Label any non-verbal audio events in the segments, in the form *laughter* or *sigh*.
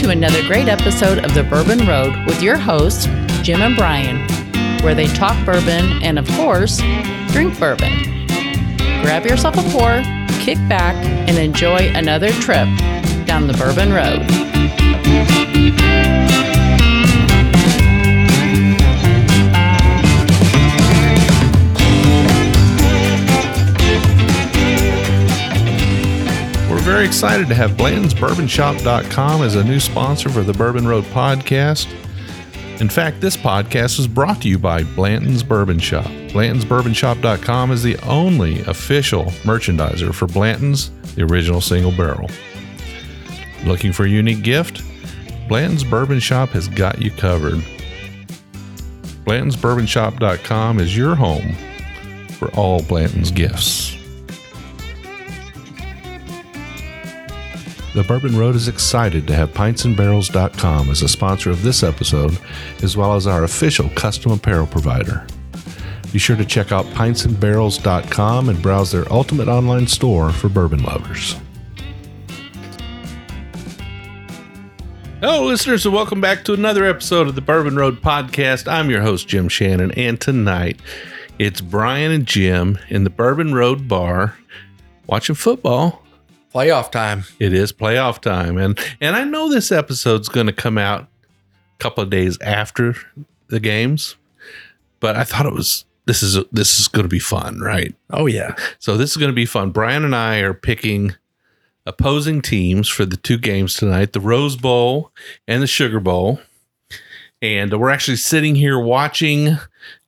to another great episode of The Bourbon Road with your hosts, Jim and Brian, where they talk bourbon and, of course, drink bourbon. Grab yourself a pour, kick back, and enjoy another trip down the Bourbon Road. Very excited to have Blanton'sBourbonShop.com as a new sponsor for the Bourbon Road podcast. In fact, this podcast is brought to you by Blanton's Bourbon Shop. Blanton'sBourbonShop.com is the only official merchandiser for Blanton's, the original single barrel. Looking for a unique gift? Blanton's Bourbon Shop has got you covered. Blanton'sBourbonShop.com is your home for all Blanton's gifts. The Bourbon Road is excited to have pintsandbarrels.com as a sponsor of this episode, as well as our official custom apparel provider. Be sure to check out pintsandbarrels.com and browse their ultimate online store for bourbon lovers. Hello, listeners, and welcome back to another episode of the Bourbon Road Podcast. I'm your host, Jim Shannon, and tonight it's Brian and Jim in the Bourbon Road Bar watching football. Playoff time. It is playoff time, and and I know this episode's going to come out a couple of days after the games, but I thought it was this is this is going to be fun, right? Oh yeah. So this is going to be fun. Brian and I are picking opposing teams for the two games tonight: the Rose Bowl and the Sugar Bowl, and we're actually sitting here watching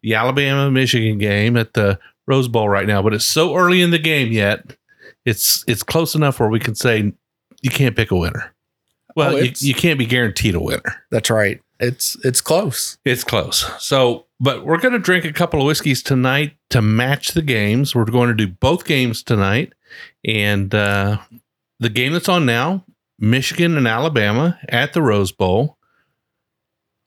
the Alabama Michigan game at the Rose Bowl right now. But it's so early in the game yet. It's it's close enough where we can say you can't pick a winner. Well, Oh, you, you can't be guaranteed a winner. That's right. It's it's close. It's close. So, but we're going to drink a couple of whiskeys tonight to match the games. We're going to do both games tonight. And uh, the game that's on now, Michigan and Alabama at the Rose Bowl.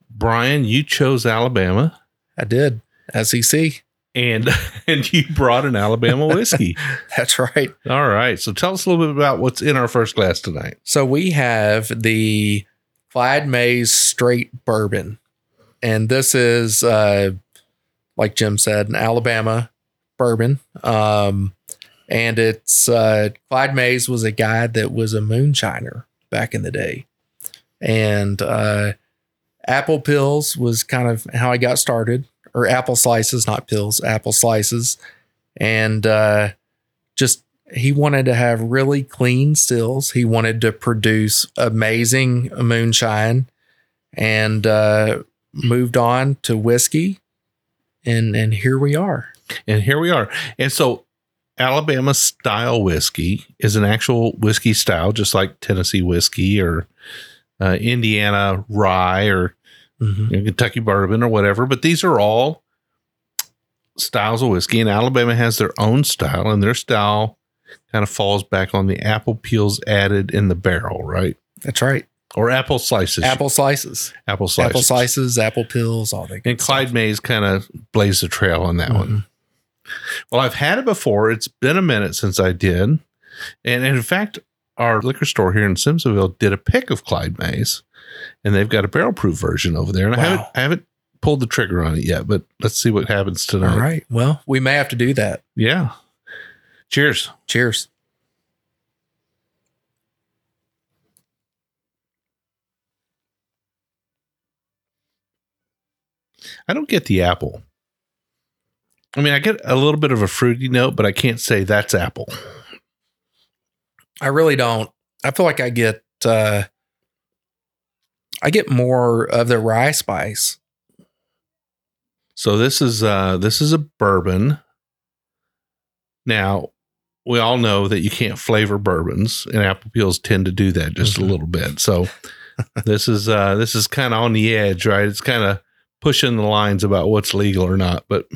Brian, you chose Alabama I did. SEC. And *laughs* and you brought an Alabama whiskey. *laughs* That's right. All right. So tell us a little bit about what's in our first glass tonight. So we have the Clyde Mays straight bourbon. And this is uh like Jim said, an Alabama bourbon. Um and it's uh Clyde Mays was a guy that was a moonshiner back in the day. And uh apple pills was kind of how I got started, or apple slices, not pills, apple slices. And uh just he wanted to have really clean stills. He wanted to produce amazing moonshine and uh, moved on to whiskey. And and here we are. And here we are. And so Alabama style whiskey is an actual whiskey style, just like Tennessee whiskey or uh, Indiana rye or Mhm. you know, Kentucky bourbon or whatever. But these are all styles of whiskey, and Alabama has their own style, and their style kind of falls back on the apple peels added in the barrel, right? That's right. Or apple slices. Apple slices, apple slices. apple slices, apple pills, all that. And Clyde Mays kind of blazed the trail on that stuff. one. Well, I've had it before. It's been a minute since I did. And, and in fact, our liquor store here in Simpsonville did a pick of Clyde Mays, and they've got a barrel proof version over there. And I haven't I haven't pulled the trigger on it yet, but let's see what happens tonight. All right. Well, we may have to do that. Yeah. Cheers. Cheers. I don't get the apple. I mean, I get a little bit of a fruity note, but I can't say that's apple. I really don't. I feel like I get uh I get more of the rye spice. So this is uh this is a bourbon. Now, we all know that you can't flavor bourbons and apple peels tend to do that just Mhm. a little bit. So *laughs* this is uh this is kind of on the edge, right? It's kind of pushing the lines about what's legal or not, but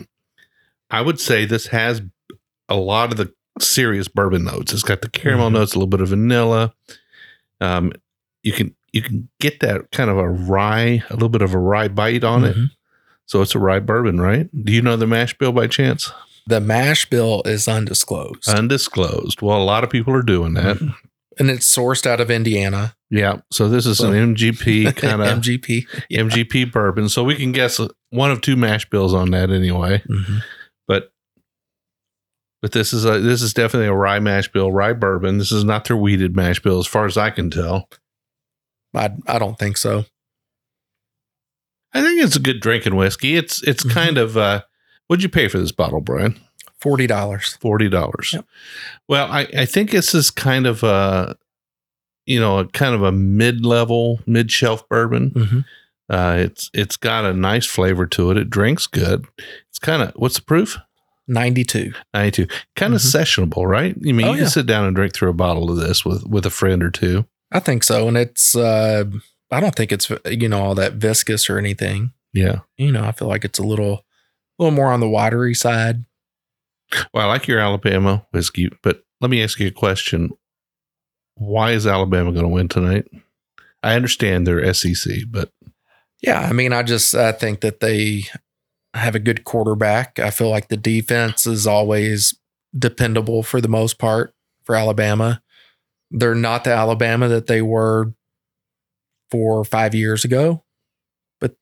I would say this has a lot of the serious bourbon notes. It's got the caramel Mhm. notes, a little bit of vanilla. Um you can you can get that kind of a rye, a little bit of a rye bite on it. Mhm. So it's a rye bourbon, right? Do you know the mash bill by chance? The mash bill is undisclosed. Undisclosed. Well, a lot of people are doing that. and it's sourced out of Indiana. Yeah. So this is So- an MGP *laughs* kind of MGP. Yeah. MGP bourbon. So we can guess one of two mash bills on that anyway. Mhm. But but this is a this is definitely a rye mash bill, rye bourbon. This is not their wheated mash bill, as far as I can tell. I I don't think so. I think it's a good drinking whiskey. It's it's Mhm. kind of uh what'd you pay for this bottle, Brian? Forty dollars. Forty dollars. Yep. Well, I, I think this is kind of a you know, a kind of a mid level, mid shelf bourbon. Mm-hmm. Uh it's it's got a nice flavor to it. It drinks good. It's kind of what's the proof? Ninety two. 92. Kind of Mhm. sessionable, right? I mean, Oh, you can yeah. sit down and drink through a bottle of this with with a friend or two. I think so, and it's. uh I don't think it's you know all that viscous or anything. Yeah. You know, I feel like it's a little, a little more on the watery side. Well, I like your Alabama whiskey, but let me ask you a question. Why is Alabama going to win tonight? I understand they're SEC, but Yeah, I mean, I just I think that they have a good quarterback. I feel like the defense is always dependable for the most part for Alabama. They're not the Alabama that they were four or five years ago, but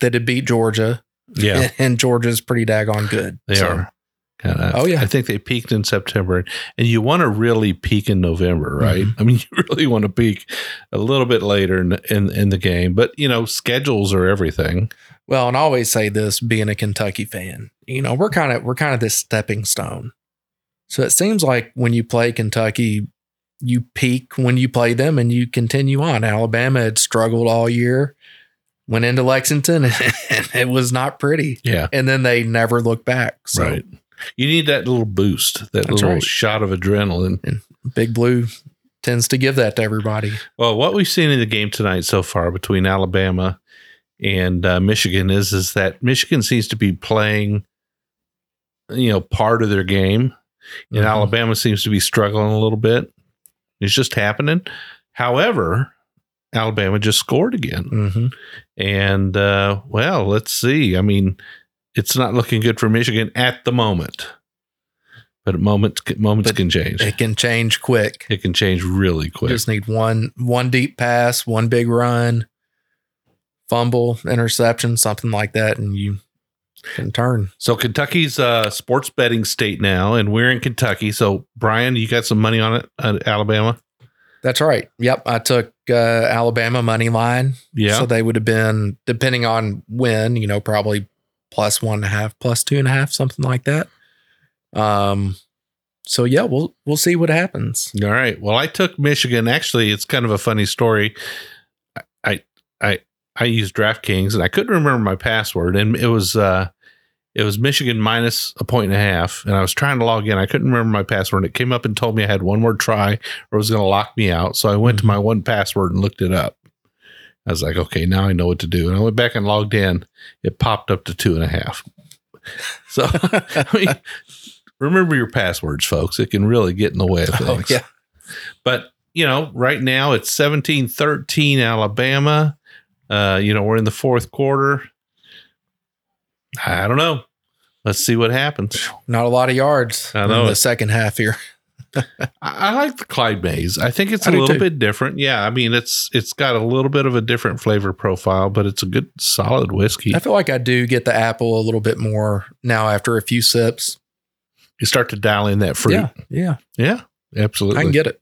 they did beat Georgia, yeah, *laughs* and Georgia's pretty daggone good. they So, are. Kind of. Oh, yeah. I think they peaked in September, and you want to really peak in November, right? Mhm. I mean, *laughs* you really want to peak a little bit later in, in in the game, but you know, schedules are everything. Well, and I always say this, being a Kentucky fan, you know, we're kind of we're kind of this stepping stone. So it seems like when you play Kentucky, you peak when you play them and you continue on. Alabama had struggled all year, went into Lexington, *laughs* and it was not pretty. Yeah, And then they never looked back. So right. You need that little boost, that That's little right. shot of adrenaline. Big Blue tends to give that to everybody. Well, what we've seen in the game tonight so far between Alabama and uh, Michigan is is that Michigan seems to be playing, you know, part of their game, and Mhm. Alabama seems to be struggling a little bit. It's just happening. However, Alabama just scored again, Mhm. and uh, well, let's see. I mean, it's not looking good for Michigan at the moment, but moments moments But can change. It can change quick. It can change really quick. Just need one one deep pass, one big run, fumble, interception, something like that, and you can turn. So Kentucky's a sports betting state now, and we're in Kentucky. So Brian, you got some money on it, uh, Alabama? That's right. Yep, I took uh, Alabama money line, Yeah. so they would have been depending on when, you know, probably plus one and a half, plus two and a half, something like that. Um, so yeah, we'll we'll see what happens. All right. Well, I took Michigan. Actually, it's kind of a funny story. I I I used DraftKings, and I couldn't remember my password, and it was uh it was Michigan minus a point and a half, and I was trying to log in. I couldn't remember my password. It came up and told me I had one more try, or it was going to lock me out. So I went to my one password and looked it up. I was like, okay, now I know what to do. And I went back and logged in. It popped up to two and a half. *laughs* So I *laughs* mean, remember your passwords, folks. It can really get in the way of Oh things. yeah, But, you know, right now it's 17 13 Alabama. Uh, you know, we're in the fourth quarter. I don't know. Let's see what happens. not a lot of yards I know in it. the second half here. *laughs* I, like the Clyde Mays. I think it's a little too. bit different. Yeah, I mean it's it's got a little bit of a different flavor profile, but it's a good solid whiskey. I feel like I do get the apple a little bit more now after a few sips. You start to dial in that fruit. Yeah, yeah, Yeah, absolutely. I can get it.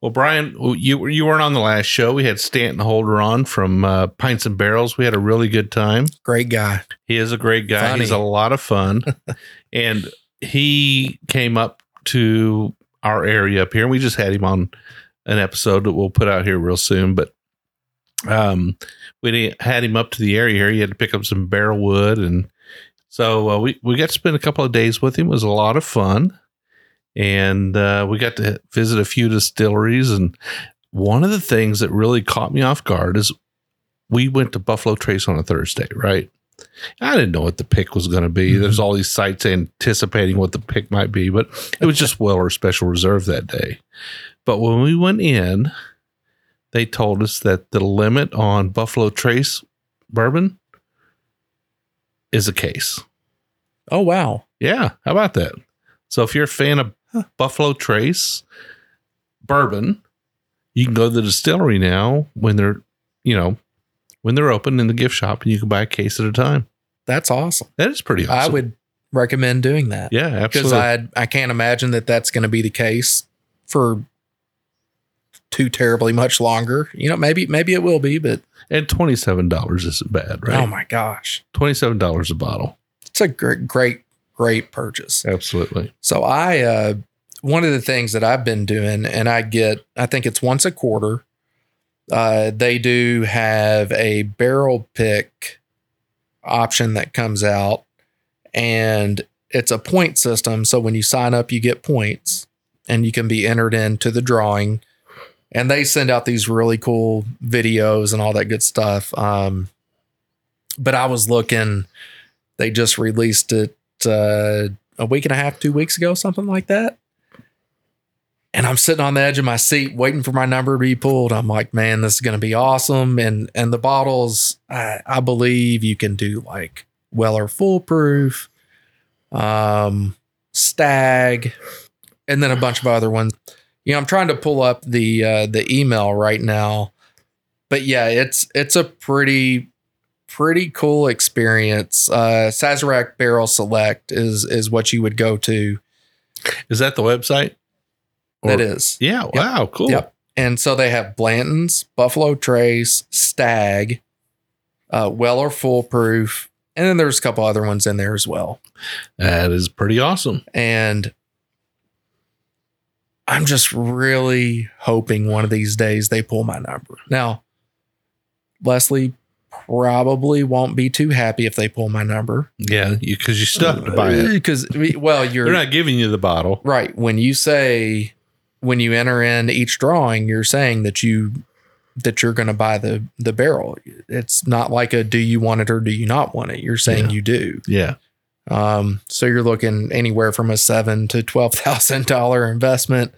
Well, Brian, you you weren't on the last show. We had Stanton Holder on from uh, Pints and Barrels. We had a really good time. Great guy. He is a great guy. Funny. He's a lot of fun, *laughs* and he came up to our area up here. and We just had him on an episode that we'll put out here real soon. But um, we had him up to the area here. He had to pick up some barrel wood, and so uh, we we got to spend a couple of days with him. It was a lot of fun, and uh, we got to visit a few distilleries. And one of the things that really caught me off guard is we went to Buffalo Trace on a Thursday, right? I didn't know what the pick was going to be. Mhm. There's all these sites anticipating what the pick might be, but it was just Weller Special Reserve that day. But when we went in, they told us that the limit on Buffalo Trace bourbon is a case. Oh wow. Yeah, how about that? So if you're a fan of Buffalo Trace, bourbon, you can go to the distillery now when they're, you know, when they're open in the gift shop and you can buy a case at a time. That's awesome. That is pretty awesome. I would recommend doing that. Yeah, because absolutely. I I can't imagine that that's going to be the case for too terribly much longer. You know, maybe maybe it will be, but and $27 isn't bad, right? oh my gosh, $27 a bottle. it's a great great great purchase. Absolutely. So I uh one of the things that I've been doing and I get I think it's once a quarter. Uh they do have a barrel pick option that comes out and it's a point system so when you sign up you get points and you can be entered into the drawing and they send out these really cool videos and all that good stuff um but I was looking they just released it uh, a week and a half, two weeks ago, something like that. And I'm sitting on the edge of my seat waiting for my number to be pulled. I'm like, man, this is going to be awesome. And and the bottles, I, I believe you can do like Weller Foolproof, um, Stag, and then a bunch of other ones. You know, I'm trying to pull up the uh, the email right now, but yeah, it's it's a pretty pretty cool experience. Uh, Sazerac Barrel Select is is what you would go to. Is that the website? that Or- is, Yeah. Wow. Cool. Yep. and so they have Blanton's, Buffalo Trace, Stag, uh, Weller Foolproof, and then there's a couple other ones in there as well. That is pretty awesome. And I'm just really hoping one of these days they pull my number. Now, Leslie probably won't be too happy if they pull my number Yeah. Because you, have to buy it. because well, you're They're not giving you the bottle. right when you say when you enter in each drawing, you're saying that you that you're going to buy the the barrel. It's not like a do you want it or do you not want it. You're saying Yeah. you do. Yeah. Um, so you're looking anywhere from a seven to twelve thousand dollar investment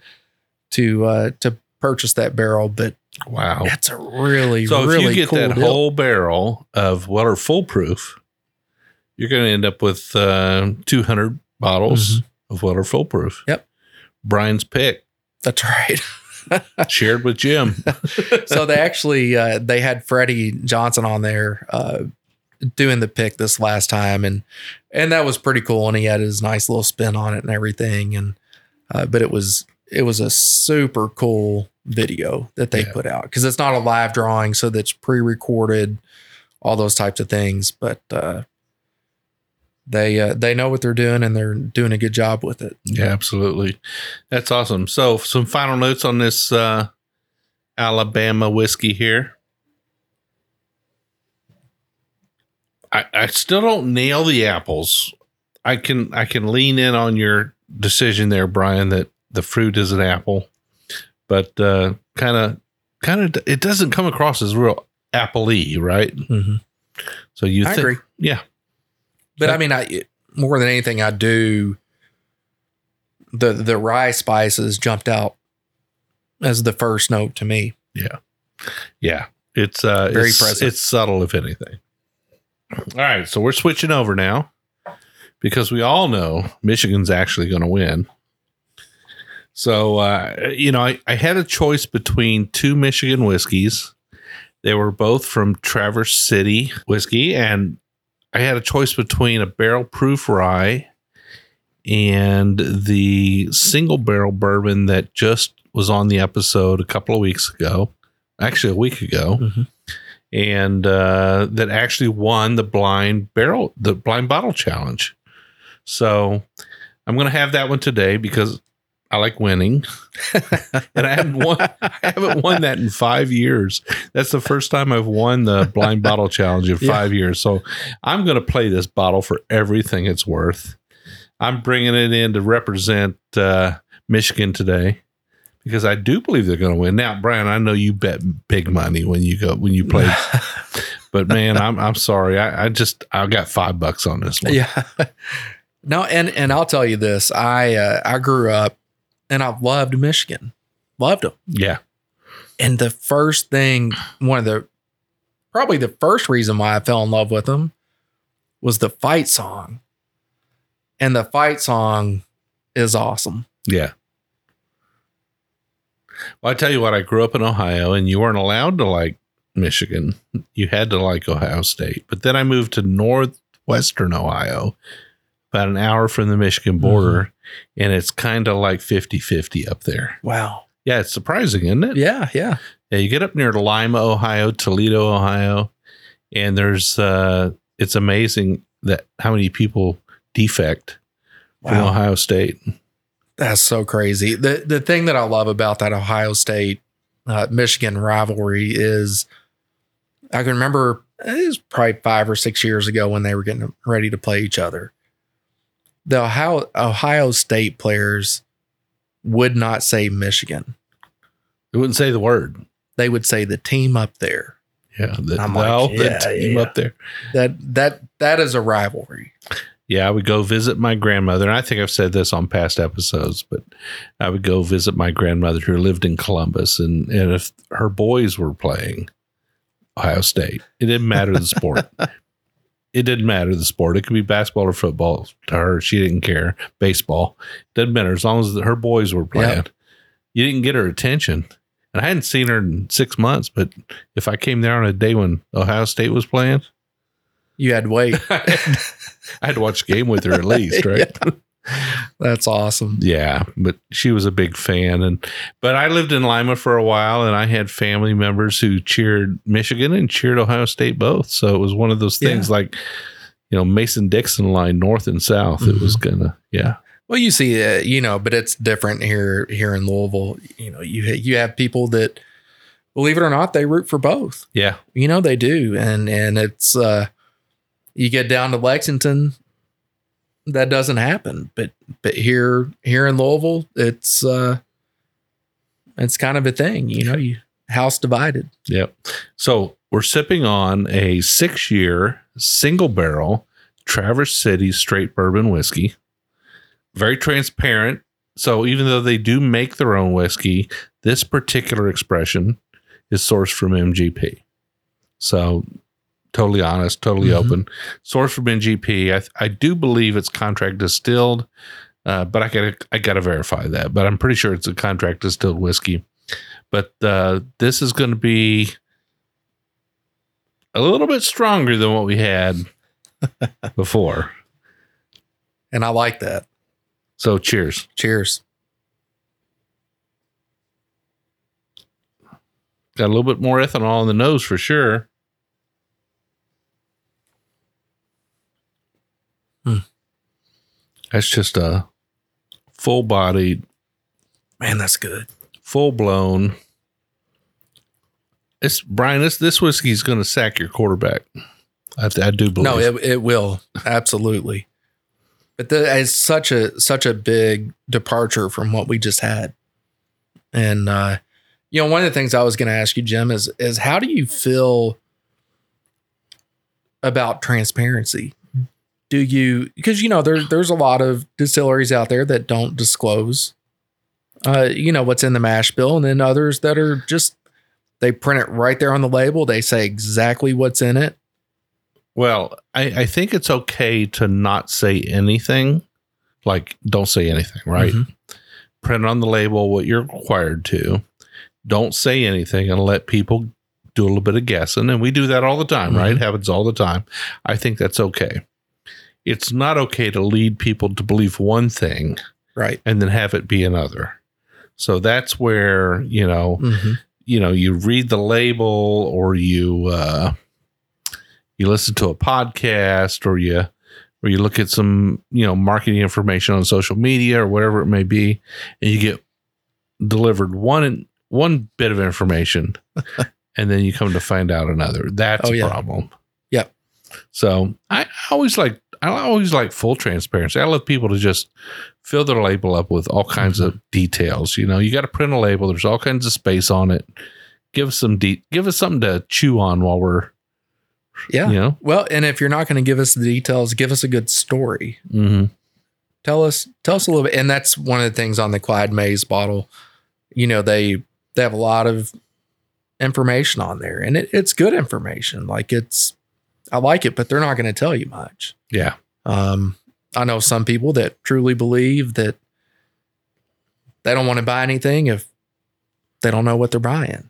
to uh, to purchase that barrel, but Wow. that's a really So really if you get cool that deal. whole barrel of Weller Foolproof, you're going to end up with uh, 200 bottles of Weller Foolproof. Mm-hmm. Yep. Brian's pick That's right. *laughs* shared with Jim. so they actually uh, they had Freddie Johnson on there uh, doing the pick this last time, and and that was pretty cool. And he had his nice little spin on it and everything. And uh, but it was it was a super cool video that they Yeah. put out because it's not a live drawing, so that's pre-recorded, all those types of things. But uh, they uh, they know what they're doing and they're doing a good job with it. Yeah, absolutely. That's awesome. So, some final notes on this uh, Alabama whiskey here. I, I still don't nail the apples. I can I can lean in on your decision there, Brian, that the fruit is an apple, but kind of kind of it doesn't come across as real apple-y, right? Mm-hmm. So you I think, agree. yeah, But I mean, I more than anything, I do. The the rye spices jumped out as the first note to me. Yeah, yeah, it's uh, Very it's, present. It's subtle, if anything. All right, so we're switching over now because we all know Michigan's actually going to win. So uh, you know, I, I had a choice between two Michigan whiskeys. They were both from Traverse City whiskey, and I had a choice between a barrel proof rye and the single barrel bourbon that just was on the episode a couple of weeks ago, actually a week ago, Mhm. and uh, that actually won the blind barrel, the blind bottle challenge. So I'm going to have that one today because I like winning, *laughs* and I haven't won. I haven't won that in five years. That's the first time I've won the blind bottle challenge in *laughs* Yeah. five years. So I'm going to play this bottle for everything it's worth. I'm bringing it in to represent uh, Michigan today because I do believe they're going to win. Now, Brian, I know you bet big money when you go when you play, *laughs* but man, I'm I'm sorry. I, I just I got five bucks on this one. Yeah. no, and and I'll tell you this: I uh, I grew up and I loved Michigan, loved them. Yeah, And the first thing, one of the probably the first reason why I fell in love with them was the fight song, and the fight song is awesome. yeah. Well, I tell you what, I grew up in Ohio, and you weren't allowed to like Michigan. You had to like Ohio State. But then I moved to northwestern Ohio, about an hour from the Michigan border, and it's kind of like 50 50 up there. Wow. Yeah, it's surprising, isn't it? Yeah, yeah. Yeah, you get up near Lima, Ohio, Toledo, Ohio, and there's uh it's amazing that how many people defect from Ohio State. That's so crazy. The the thing that I love about that Ohio State uh, Michigan rivalry is I can remember it was probably five or six years ago when they were getting ready to play each other. The Ohio Ohio State players would not say Michigan. They wouldn't say the word. They would say the team up there. Yeah, the, I'm like, well, yeah, the team yeah. up there. That that that is a rivalry. Yeah, I would go visit my grandmother. And I think I've said this on past episodes, but I would go visit my grandmother who lived in Columbus. And, and if her boys were playing Ohio State, it didn't matter the sport. *laughs* it didn't matter the sport. It could be basketball or football to her. She didn't care. Baseball didn't matter as long as her boys were playing. You didn't get her attention. And I hadn't seen her in six months, but if I came there on a day when Ohio State was playing, You had to wait. *laughs* I had to watch the game with her at least, *laughs* right? That's awesome. Yeah, but she was a big fan, and but I lived in Lima for a while, and I had family members who cheered Michigan and cheered Ohio State both. So it was one of those things like, you know, Mason Dixon line north and south. It was gonna, yeah, Well, you see, uh, you know, but it's different here here in Louisville. You know, you you have people that, believe it or not, they root for both. yeah, You know, they do, and and it's uh, you get down to Lexington, that doesn't happen. But but here here in Louisville, it's uh, it's kind of a thing. You know, you house divided. yep. So we're sipping on a six-year single barrel Traverse City straight bourbon whiskey. Very transparent. So even though they do make their own whiskey, this particular expression is sourced from MGP. So totally honest, totally Mhm. open. Source from MGP. I, I do believe it's contract distilled, uh, but I gotta I gotta verify that. But I'm pretty sure it's a contract distilled whiskey. But uh, this is going to be a little bit stronger than what we had *laughs* before. And I like that. So cheers. Cheers. Got a little bit more ethanol in the nose for sure. Hmm. That's just a full bodied, Man, that's good. full blown. It's Brian. This this whiskey is going to sack your quarterback. I, I do believe. No, it, it will absolutely. But that is such a such a big departure from what we just had. And uh, you know, one of the things I was going to ask you, Jim, is is how do you feel about transparency? Do you because you know there there's a lot of distilleries out there that don't disclose, uh, you know what's in the mash bill, and then others that are just they print it right there on the label. They say exactly what's in it. Well, I, I think it's okay to not say anything. Like, don't say anything, right? Mhm. Print on the label what you're required to. Don't say anything and let people do a little bit of guessing. And we do that all the time, right? Mhm. Happens all the time. I think that's okay. It's not okay to lead people to believe one thing Right. and then have it be another. So that's where, you know, Mhm. you know you read the label or you uh you listen to a podcast or you or you look at some you know marketing information on social media or whatever it may be and you get delivered one one bit of information *laughs* and then you come to find out another that's Oh, a problem Yep. so i always like i always like full transparency i love people to just fill their label up with all kinds of details you know you got to print a label there's all kinds of space on it give us some de- give us something to chew on while we're Yeah. you know Well, and if you're not going to give us the details, give us a good story. hmm Tell us, tell us a little bit. And that's one of the things on the Clyde Mays bottle. You know, they they have a lot of information on there, and it, it's good information. Like it's, I like it, but they're not going to tell you much. yeah Um, I know some people that truly believe that they don't want to buy anything if they don't know what they're buying,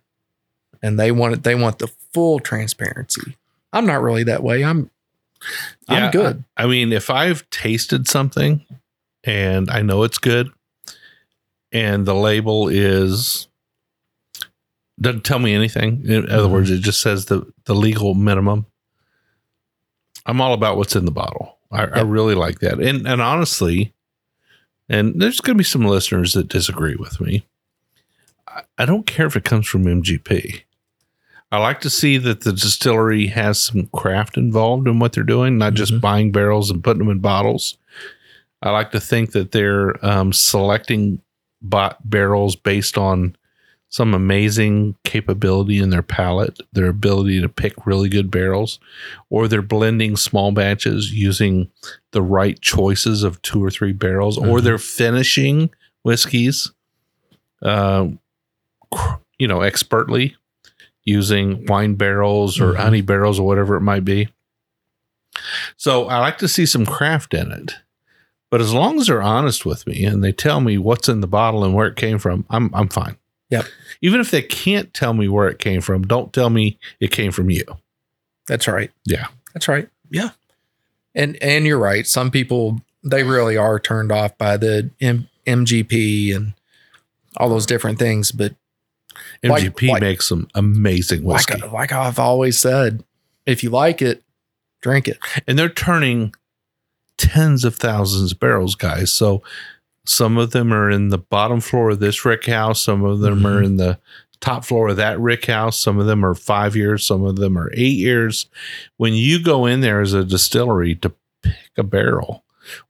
and they want it. They want the full transparency. I'm not really that way. I'm Yeah, I'm good. I mean, if I've tasted something and I know it's good, and the label is doesn't tell me anything. In other Mhm. words, it just says the the legal minimum. I'm all about what's in the bottle. I, I really like that, and and honestly, and there's going to be some listeners that disagree with me. I, I don't care if it comes from MGP. I like to see that the distillery has some craft involved in what they're doing, not just Mhm. buying barrels and putting them in bottles. I like to think that they're um, selecting bot barrels based on some amazing capability in their palate, their ability to pick really good barrels, or they're blending small batches using the right choices of two or three barrels, or Mhm. they're finishing whiskeys, uh, you know, expertly using wine barrels or Mhm. honey barrels or whatever it might be. So I like to see some craft in it. But as long as they're honest with me and they tell me what's in the bottle and where it came from, I'm I'm fine. Yep. Even if they can't tell me where it came from, don't tell me it came from you. That's right. Yeah. That's right. Yeah. And and you're right. Some people they really are turned off by the M- MGP and all those different things. But Like- MGP like- makes some amazing whiskey. like like I've always said, if you like it, drink it. and they're turning tens of thousands of barrels, guys. So some of them are in the bottom floor of this rick house, some of them are Mhm. in the top floor of that rick house, some of them are five years, some of them are eight years. When you go in there as a distillery to pick a barrel,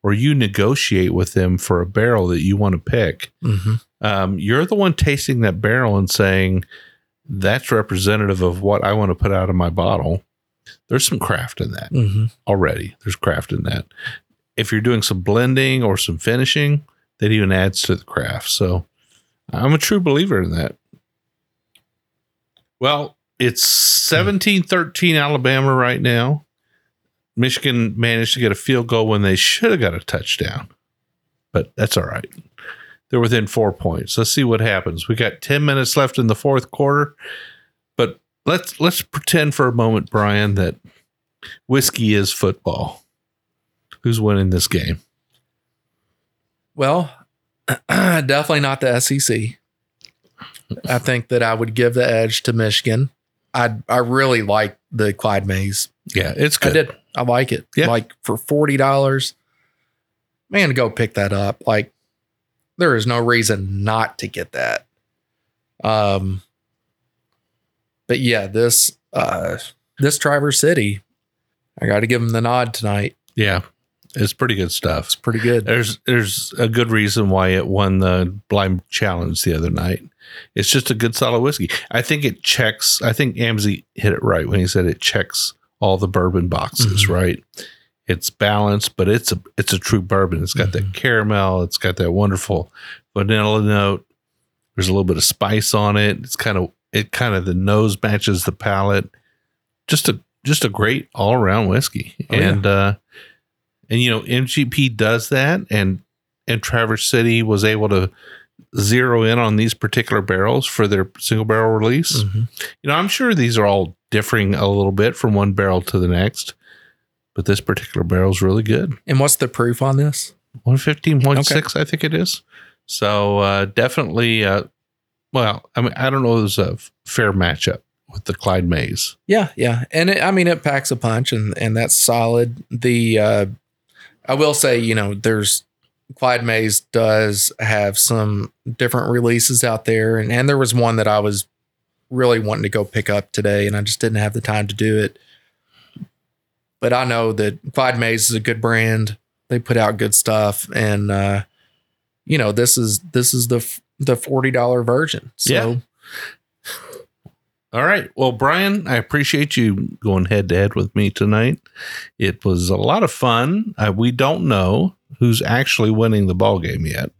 or you negotiate with them for a barrel that you want to pick, Mm-hmm. um, you're the one tasting that barrel and saying, that's representative of what I want to put out of my bottle. There's some craft in that Mm-hmm. already. There's craft in that. If you're doing some blending or some finishing, that even adds to the craft. So I'm a true believer in that. Well, it's 17 13 Alabama right now. Michigan managed to get a field goal when they should have got a touchdown, but that's all right. They're within four points. Let's see what happens. We got 10 minutes left in the fourth quarter, but let's let's pretend for a moment, Brian, that whiskey is football. Who's winning this game? Well, *clears throat* definitely not the SEC. I think that I would give the edge to Michigan. I I really like the Clyde Mays. Yeah, it's good. I did. I like it. Yeah. Like for forty dollars, man, go pick that up. Like there is no reason not to get that. Um, but yeah, this uh this Traverse City, I got to give him the nod tonight. Yeah, it's pretty good stuff. It's pretty good. There's there's a good reason why it won the blind challenge the other night. It's just a good solid whiskey. I think it checks. I think Amsey hit it right when he said it checks all the bourbon boxes. Mhm. Right. It's balanced, but it's a it's a true bourbon. It's got that Mhm. caramel. It's got that wonderful vanilla note. There's a little bit of spice on it. It's kind of it kind of the nose matches the palate. Just a just a great all around whiskey. Oh, yeah. and uh and you know MGP does that and and Traverse City was able to zero in on these particular barrels for their single barrel release. Mhm. You know, I'm sure these are all differing a little bit from one barrel to the next, but this particular barrel is really good. And what's the proof on this? 115.6, I think it is. So uh, definitely, uh, well, I mean, I don't know if there's a fair matchup with the Clyde Mays. Yeah, yeah, and it, I mean it packs a punch, and and that's solid. The uh, I will say, you know, there's Clyde Mays does have some different releases out there, and and there was one that I was really wanting to go pick up today, and I just didn't have the time to do it. But I know that Clyde Mays is a good brand. They put out good stuff, and uh, you know, this is this is the the forty dollar version. So Yeah. All right. Well, Brian, I appreciate you going head to head with me tonight. It was a lot of fun. Uh, we don't know who's actually winning the ball game yet.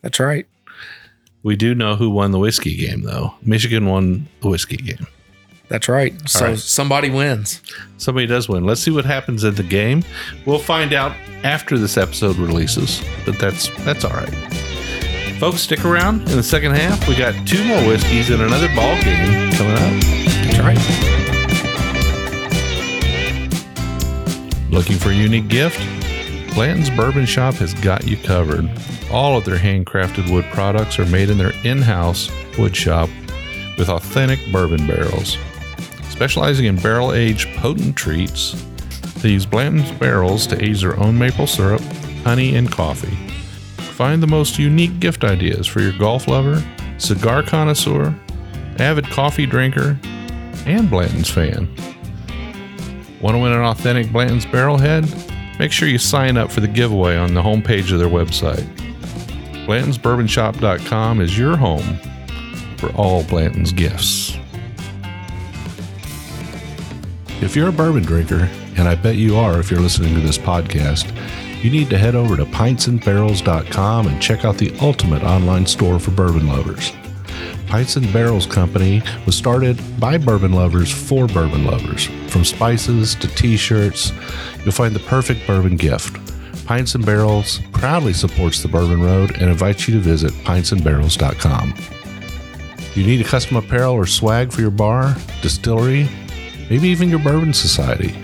that's right. We do know who won the whiskey game, though. Michigan won the whiskey game. That's right. So right. somebody wins. Somebody does win. Let's see what happens in the game. We'll find out after this episode releases, but that's that's all right. Folks, stick around. In the second half, we got two more whiskeys and another ball game coming up. That's right. Looking for a unique gift? Blanton's Bourbon Shop has got you covered. All of their handcrafted wood products are made in their in house wood shop with authentic bourbon barrels. Specializing in barrel aged potent treats, they use Blanton's barrels to age their own maple syrup, honey, and coffee. Find the most unique gift ideas for your golf lover, cigar connoisseur, avid coffee drinker, and Blanton's fan. Want to win an authentic Blanton's Barrelhead? Make sure you sign up for the giveaway on the homepage of their website. Blanton'sBourbonShop.com is your home for all Blanton's gifts. If you're a bourbon drinker, and I bet you are if you're listening to this podcast, you need to head over to pintsandbarrels.com and check out the ultimate online store for bourbon lovers. Pints and Barrels Company was started by bourbon lovers for bourbon lovers. From spices to t shirts, you'll find the perfect bourbon gift. Pints and Barrels proudly supports the Bourbon Road and invites you to visit pintsandbarrels.com. You need a custom apparel or swag for your bar, distillery, maybe even your bourbon society.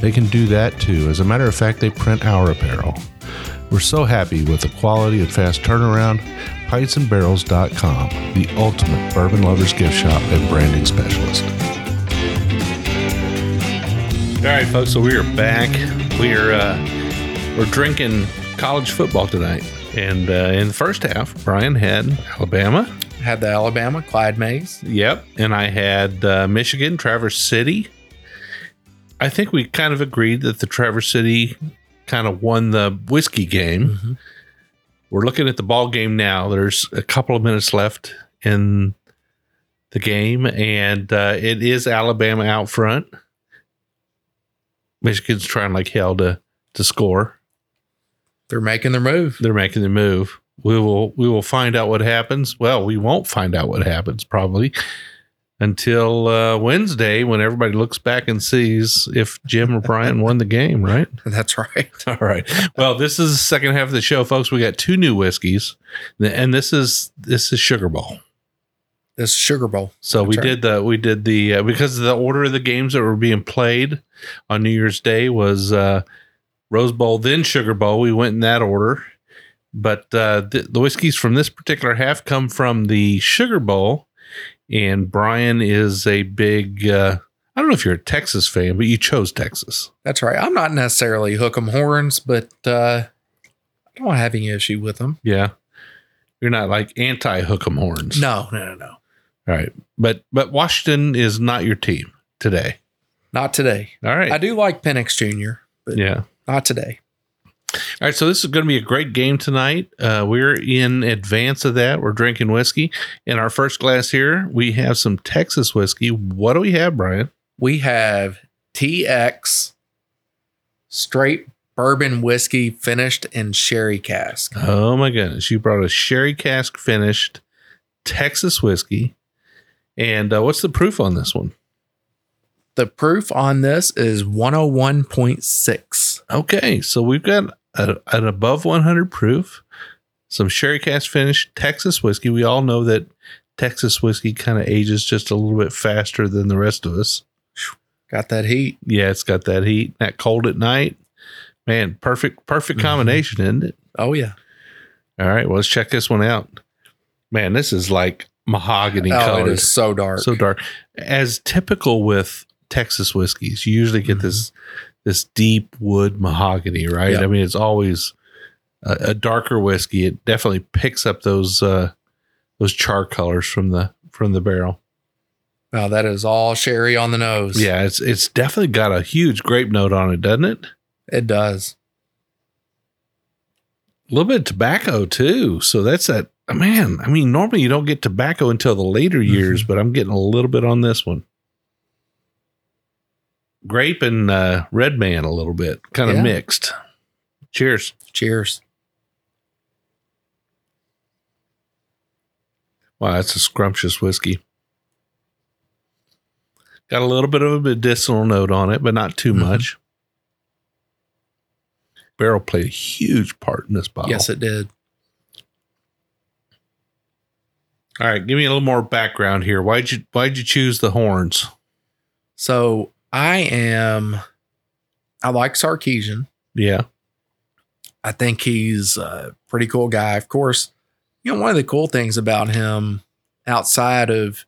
They can do that too. As a matter of fact, they print our apparel. We're so happy with the quality and fast turnaround. PintsandBarrels.com, the ultimate bourbon lovers gift shop and branding specialist. All right, folks. So we are back. We are uh, we're drinking college football tonight, and uh, in the first half, Brian had Alabama. Had the Alabama Clyde Mays. Yep, and I had uh, Michigan, Traverse City. I think we kind of agreed that the Traverse City kind of won the whiskey game. We're looking at the ball game now. There's a couple of minutes left in the game, and uh, it is Alabama out front. Michigan's trying like hell to to score. They're making their move. They're making the move. We will we will find out what happens. Well, we won't find out what happens probably until uh, Wednesday when everybody looks back and sees if Jim or Brian won the game, right? *laughs* That's right. *laughs* All right. Well, this is the second half of the show, folks. We got two new whiskeys, and this is this is Sugar Bowl. This Sugar Bowl. So we right. did the we did the uh, because the order of the games that were being played on New Year's Day was uh, Rose Bowl, then Sugar Bowl. We went in that order, but uh, the, the whiskeys from this particular half come from the Sugar Bowl, and Brian is a big. Uh, I don't know if you're a Texas fan, but you chose Texas. That's right. I'm not necessarily hook 'em horns, but uh, I don't have any issue with them. Yeah, you're not like anti Hook'em horns. No, no, no, no. All right, but but Washington is not your team today. Not today. All right. I do like Penix Jr., but yeah. not today. All right, so this is going to be a great game tonight. Uh, we're in advance of that. We're drinking whiskey. In our first glass here, we have some Texas whiskey. What do we have, Brian? We have TX straight bourbon whiskey finished in sherry cask. Oh my goodness! You brought a sherry cask finished Texas whiskey, and uh, what's the proof on this one? The proof on this is 101.6. Okay, so we've got a, an above 100 proof, some sherry cask finished Texas whiskey. We all know that Texas whiskey kind of ages just a little bit faster than the rest of us. Got that heat. Yeah, it's got that heat, that cold at night. Man, perfect, perfect Mhm. combination, isn't it? Oh, yeah. All right, well, let's check this one out. Man, this is like mahogany Oh, color. is so dark. so dark. As typical with Texas whiskeys, you usually get Mhm. this this deep wood mahogany, right? Yep. I mean, it's always a, a darker whiskey. It definitely picks up those uh those char colors from the from the barrel. Wow, that is all sherry on the nose. Yeah, it's it's definitely got a huge grape note on it, doesn't it? It does. A little bit of tobacco too. So that's that. Man, I mean, normally you don't get tobacco until the later years, but I'm getting a little bit on this one. Grape and uh, red man a little bit, kind of Yeah. mixed. Cheers. Cheers. Wow, that's a scrumptious whiskey. Got a little bit of a medicinal note on it, but not too Mhm. much. Barrel played a huge part in this bottle. Yes, it did. All right, give me a little more background here. Why'd you Why'd you choose the horns? So I am, I like Sarkisian. Yeah, I think he's a pretty cool guy. Of course, you know, one of the cool things about him outside of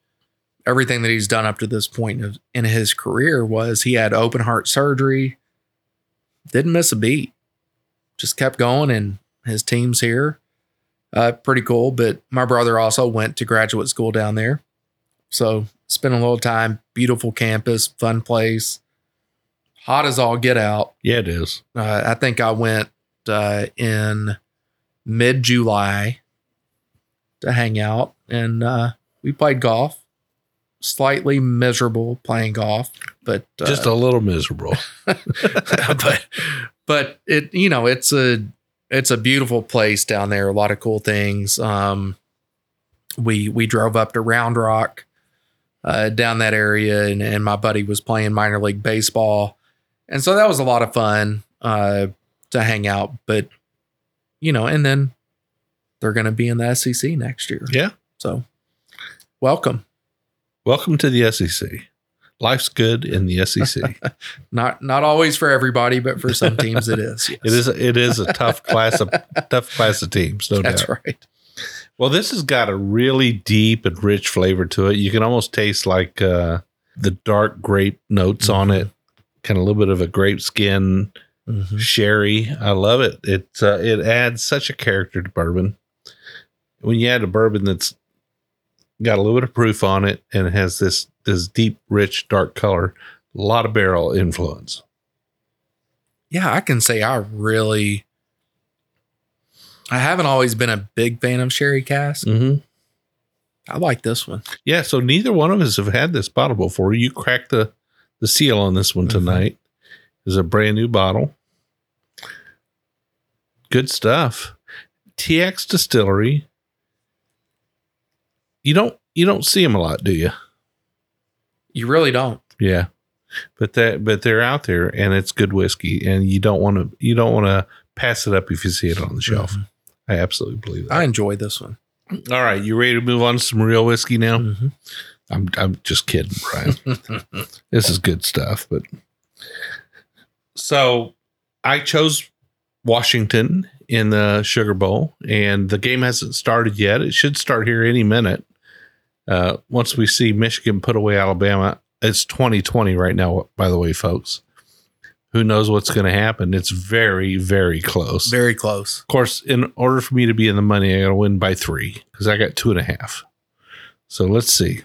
everything that he's done up to this point of, in his career was he had open heart surgery, didn't miss a beat, just kept going, and his team's here. Uh, pretty cool. But my brother also went to graduate school down there. So spent a little time, beautiful campus, fun place, hot as all get out. yeah, it is. Uh, I think I went uh, in mid July to hang out, and uh, we played golf. Slightly miserable playing golf, but uh, Just a little miserable. *laughs* *laughs* but but it you know it's a it's a beautiful place down there. A lot of cool things. Um, we we drove up to Round Rock, uh, down that area, and, and my buddy was playing minor league baseball, and so that was a lot of fun uh, to hang out. But you know, and then they're going to be in the SEC next year. Yeah. So welcome. Welcome to the SEC. Life's good in the SEC. *laughs* Not not always for everybody, but for some teams it is. *laughs* Yes. It is it is a tough class of tough class of teams, no doubt. *laughs* That's doubt. right. Well, this has got a really deep and rich flavor to it. You can almost taste like uh, the dark grape notes on it, kind of a little bit of a grape skin Mhm. sherry. I love it. It uh, it adds such a character to bourbon. When you add a bourbon that's got a little bit of proof on it and it has this this deep, rich, dark color, a lot of barrel influence. yeah, I can say I really. I haven't always been a big fan of sherry cask. Mm-hmm. I like this one. Yeah, so neither one of us have had this bottle before. You cracked the the seal on this one Mhm. tonight. It's a brand new bottle. Good stuff. TX Distillery. You don't you don't see them a lot, do you? You really don't. Yeah. But that but they're out there and it's good whiskey and you don't want to you don't want to pass it up if you see it on the shelf. Mhm. I absolutely believe that. I enjoy this one. All right, you ready to move on to some real whiskey now? Mhm. I'm I'm just kidding, Brian. *laughs* this is good stuff, but so I chose Washington in the Sugar Bowl, and the game hasn't started yet. It should start here any minute. Uh, once we see Michigan put away Alabama, it's 2020 right now. By the way, folks, who knows what's going to happen? It's very, very close. Very close. Of course, in order for me to be in the money, I got to win by three because I got two and a half. So let's see.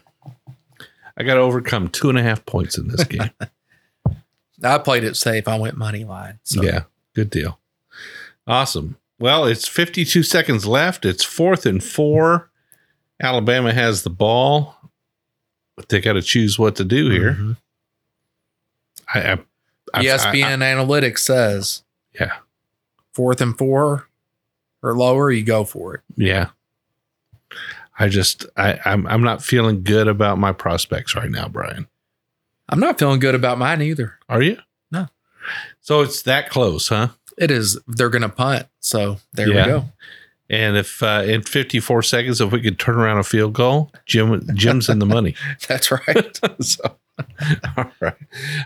I got to overcome two and a half points in this game. *laughs* I played it safe. I went money line. So Yeah, good deal. Awesome. Well, it's 52 seconds left. It's fourth and four. Alabama has the ball, but they got to choose what to do here. Mhm. I, I, I- ESPN analytics says yeah, fourth and four or lower, you go for it. yeah. I just, I, I'm, I'm not feeling good about my prospects right now, Brian. I'm not feeling good about mine either. Are you? No. So it's that close, huh? It is. They're going to punt. So there Yeah. we go. And if uh, in 54 seconds, if we could turn around a field goal, Jim, Jim's in the money. *laughs* That's right. *laughs* so, *laughs* all right,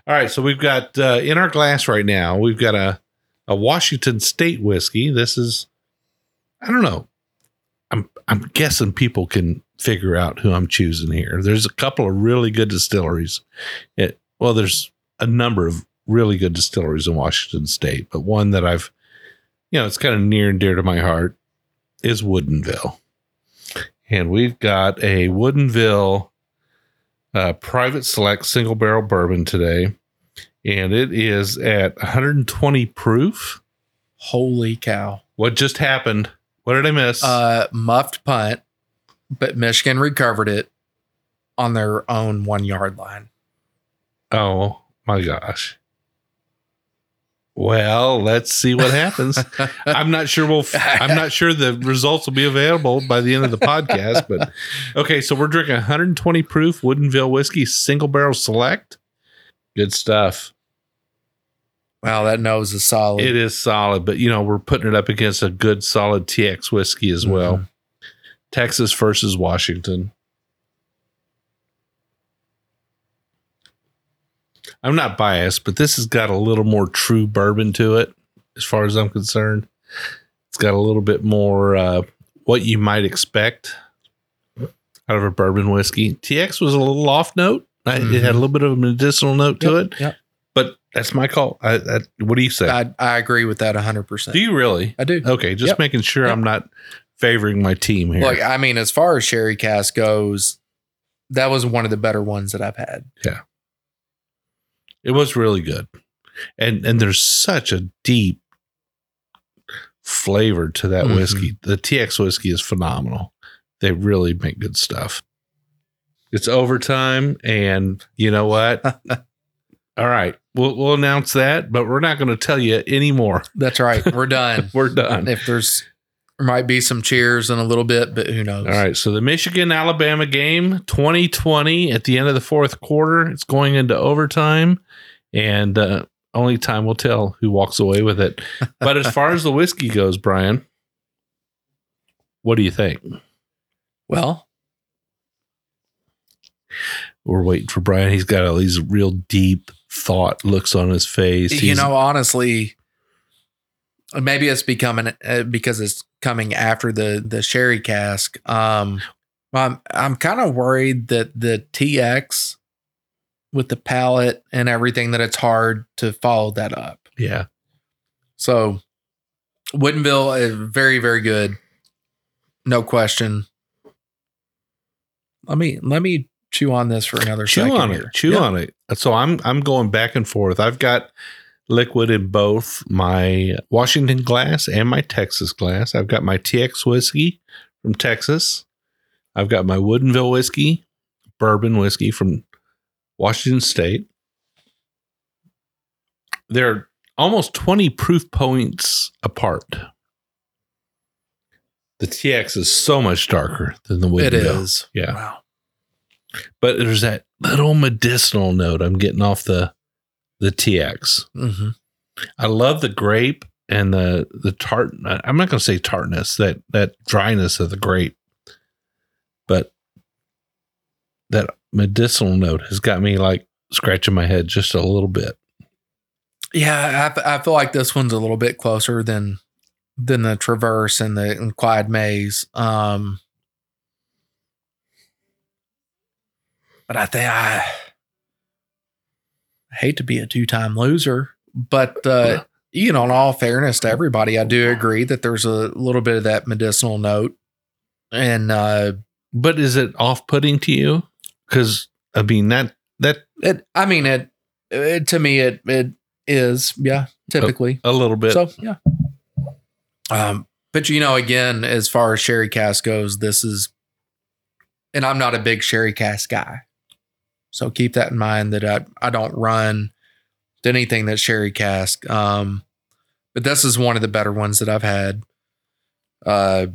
all right. So we've got uh, in our glass right now. We've got a a Washington State whiskey. This is, I don't know. I'm I'm guessing people can figure out who I'm choosing here. There's a couple of really good distilleries. It well, there's a number of really good distilleries in Washington State, but one that I've, you know, it's kind of near and dear to my heart is Woodinville. and we've got a Woodinville uh, private select single barrel bourbon today, and it is at 120 proof. Holy cow. What just happened? What did I miss? Uh, muffed punt, but Michigan recovered it on their own one yard line. oh my gosh. Well, let's see what happens. *laughs* I'm not sure we'll. I'm not sure the results will be available by the end of the podcast. But okay, so we're drinking 120 proof Woodinville whiskey, single barrel select. Good stuff. Wow, that nose is solid. It is solid, but you know we're putting it up against a good solid TX whiskey as well. Mm-hmm. Texas versus Washington. I'm not biased, but this has got a little more true bourbon to it, as far as I'm concerned. It's got a little bit more uh, what you might expect out of a bourbon whiskey. TX was a little off note. I, It had a little bit of a medicinal note to it, Yep. but that's my call. I, I, what do you say? I, I agree with that 100%. do you really? I do. Okay, just Yep. making sure Yep. I'm not favoring my team here. Like, I mean, as far as sherry cask goes, that was one of the better ones that I've had. It was really good. And and there's such a deep flavor to that Mhm. whiskey. The TX whiskey is phenomenal. They really make good stuff. It's overtime and you know what? *laughs* All right. We'll we'll announce that, but we're not going to tell you anymore. That's right. We're done. *laughs* We're done. if there's, there might be some cheers in a little bit, but who knows? All right. So the Michigan Alabama game 2020 at the end of the fourth quarter, it's going into overtime and uh, only time will tell who walks away with it. *laughs* But as far as the whiskey goes, Brian, what do you think? Well, We're waiting for Brian. He's got all these real deep thought looks on his face. you He's- know, honestly, maybe it's becoming uh, because it's coming after the the sherry cask. Um, I'm I'm kind of worried that the TX with the palate and everything that it's hard to follow that up. yeah. So, Woodinville is very very good, no question. Let me let me chew on this for another chew second on here. it chew Yeah. on it so i'm i'm going back and forth i've got liquid in both my washington glass and my texas glass i've got my tx whiskey from texas i've got my woodinville whiskey bourbon whiskey from washington state they're almost 20 proof points apart the tx is so much darker than the woodinville It is. Yeah. Wow. but there's that little medicinal note I'm getting off the the TX. hmm I love the grape and the the tart. I'm not going to say tartness that that dryness of the grape, but that medicinal note has got me like scratching my head just a little bit. Yeah, I, I feel like this one's a little bit closer than than the Traverse and the and Clyde Mays. Um, but I think I, I hate to be a two time loser, but uh, you know, in all fairness to everybody, I do agree that there's a little bit of that medicinal note, and uh, But is it off putting to you? Because I mean that that it. I mean, it, it to me it it is yeah typically. a little bit. So yeah. Um, but you know, again, as far as sherry cask goes, this is, and I'm not a big sherry cask guy, so keep that in mind that I I don't run to anything that's sherry cask. Um, but this is one of the better ones that I've had. Uh,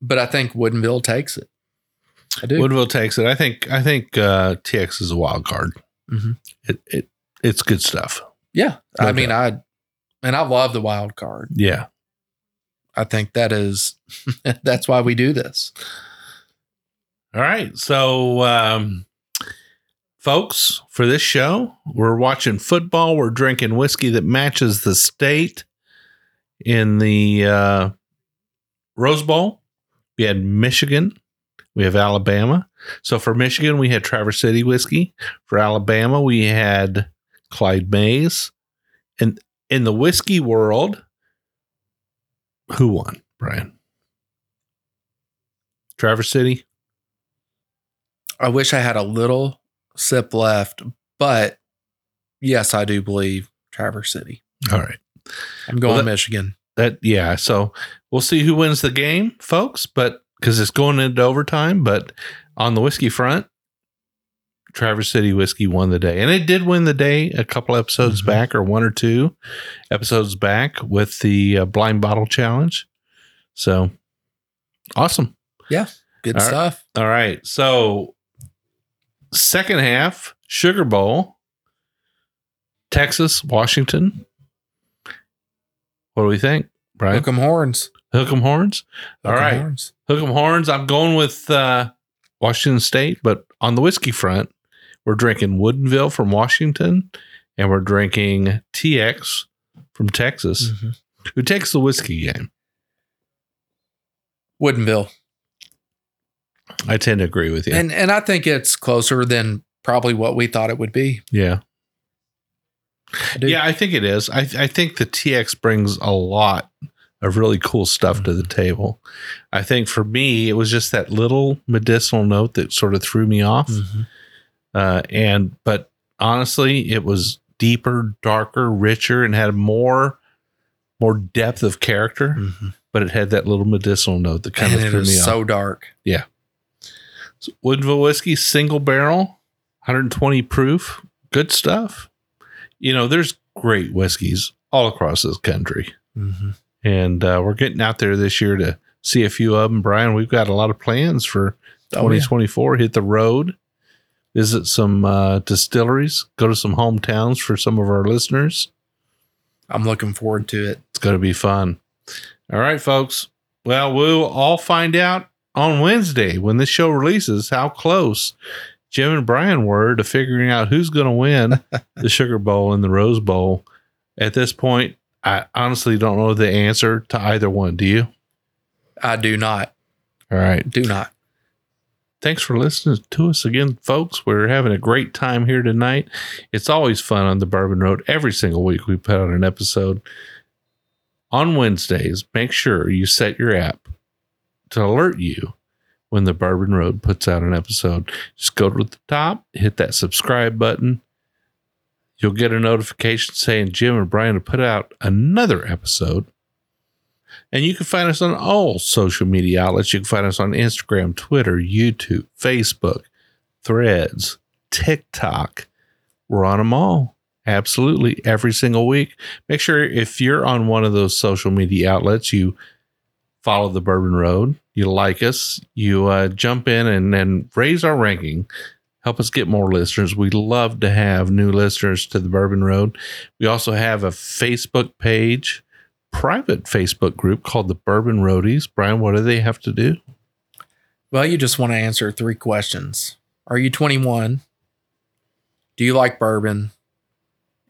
but I think Woodinville takes it. I do. Woodville takes it. I think I think uh, TX is a wild card. Mhm. It it it's good stuff. yeah, I No mean, I and I love the wild card. Yeah. I think that is *laughs* that's why we do this. All right. So, um, folks, for this show, we're watching football. We're drinking whiskey that matches the state in the uh, Rose Bowl. We had Michigan. We have Alabama. So for Michigan, we had Traverse City whiskey. For Alabama, we had Clyde Mays. And in the whiskey world, who won, Brian? Traverse City? I wish I had a little sip left, but yes, I do believe Traverse City. All right. I'm going Well, that- Michigan. That yeah. So we'll see who wins the game, folks. But because it's going into overtime, but on the whiskey front, Traverse City whiskey won the day, and it did win the day a couple episodes Mhm. back, or one or two episodes back with the uh, blind bottle challenge. So awesome. Yeah. Good All right. stuff. All right. So second half, Sugar Bowl, Texas, Washington. What do we think, Brian? Hook 'em horns. Hook 'em horns. All Hook 'em right. horns. Hook 'em horns. I'm going with uh, Washington State, but on the whiskey front, we're drinking Woodinville from Washington, and we're drinking TX from Texas. Mhm. Who takes the whiskey game? Woodinville. I tend to agree with you. And and I think it's closer than probably what we thought it would be. yeah, I yeah, I think it is. I I think the TX brings a lot of really cool stuff to the table. I think for me, it was just that little medicinal note that sort of threw me off. Mhm. uh, and but honestly, it was deeper, darker, richer, and had more more depth of character. Mhm. But it had that little medicinal note that kind And of threw me is off. so dark. So Woodville whiskey, single barrel, 120 proof, good stuff. You know, there's great whiskeys all across this country, Mhm. and uh, we're getting out there this year to see a few of them. Brian, we've got a lot of plans for Oh, yeah. 2024 hit the road visit some uh, distilleries go to some hometowns for some of our listeners I'm looking forward to it. it's going to be fun all right folks well we'll all find out on wednesday when this show releases how close jim and brian were to figuring out who's going to win *laughs* the sugar bowl and the rose bowl at this point i honestly don't know the answer to either one do you I do not. all right Do not. thanks for listening to us again, folks. We're having a great time here tonight. It's always fun on the Bourbon Road. Every single week we put out an episode. On Wednesdays, make sure you set your app to alert you when the Bourbon Road puts out an episode. Just go to the top, hit that subscribe button. You'll get a notification saying Jim and Brian have put out another episode. And you can find us on all social media outlets. You can find us on Instagram, Twitter, YouTube, Facebook, Threads, TikTok. We're on them all. Absolutely. Every single week. Make sure if you're on one of those social media outlets, you follow the Bourbon Road, you like us, you uh, jump in and, and raise our ranking. Help us get more listeners. We love to have new listeners to the Bourbon Road. We also have a Facebook page private Facebook group called the Bourbon Roadies. Brian, what do they have to do? Well, you just want to answer three questions. Are you 21? Do you like bourbon?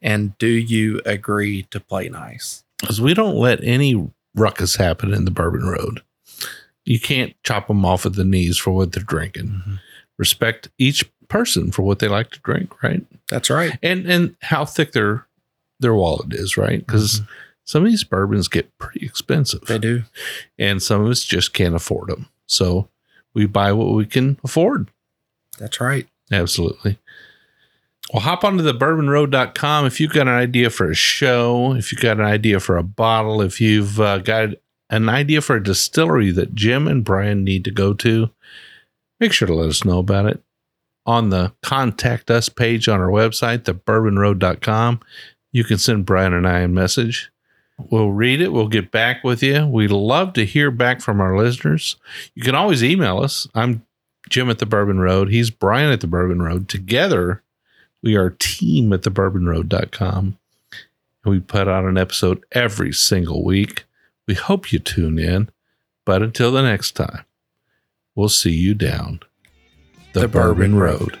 And do you agree to play nice? Because we don't let any ruckus happen in the Bourbon Road. You can't chop them off at the knees for what they're drinking. Mm-hmm. Respect each person for what they like to drink, right? That's right. And and how thick their their wallet is, right? Because mm-hmm. some of these bourbons get pretty expensive. They do. and some of us just can't afford them. So we buy what we can afford. That's right. Absolutely. Well, hop onto the bourbonroad.com if you've got an idea for a show, if you've got an idea for a bottle, if you've uh, got an idea for a distillery that Jim and Brian need to go to, make sure to let us know about it on the contact us page on our website, thebourbonroad.com. You can send Brian and I a message. We'll read it. We'll get back with you. We love to hear back from our listeners. You can always email us. I'm Jim at the Bourbon Road. He's Brian at the Bourbon Road. Together, we are team at the bourbonroad.com. We put out an episode every single week. We hope you tune in. But until the next time, we'll see you down the, The Bourbon, Bourbon Road. Road.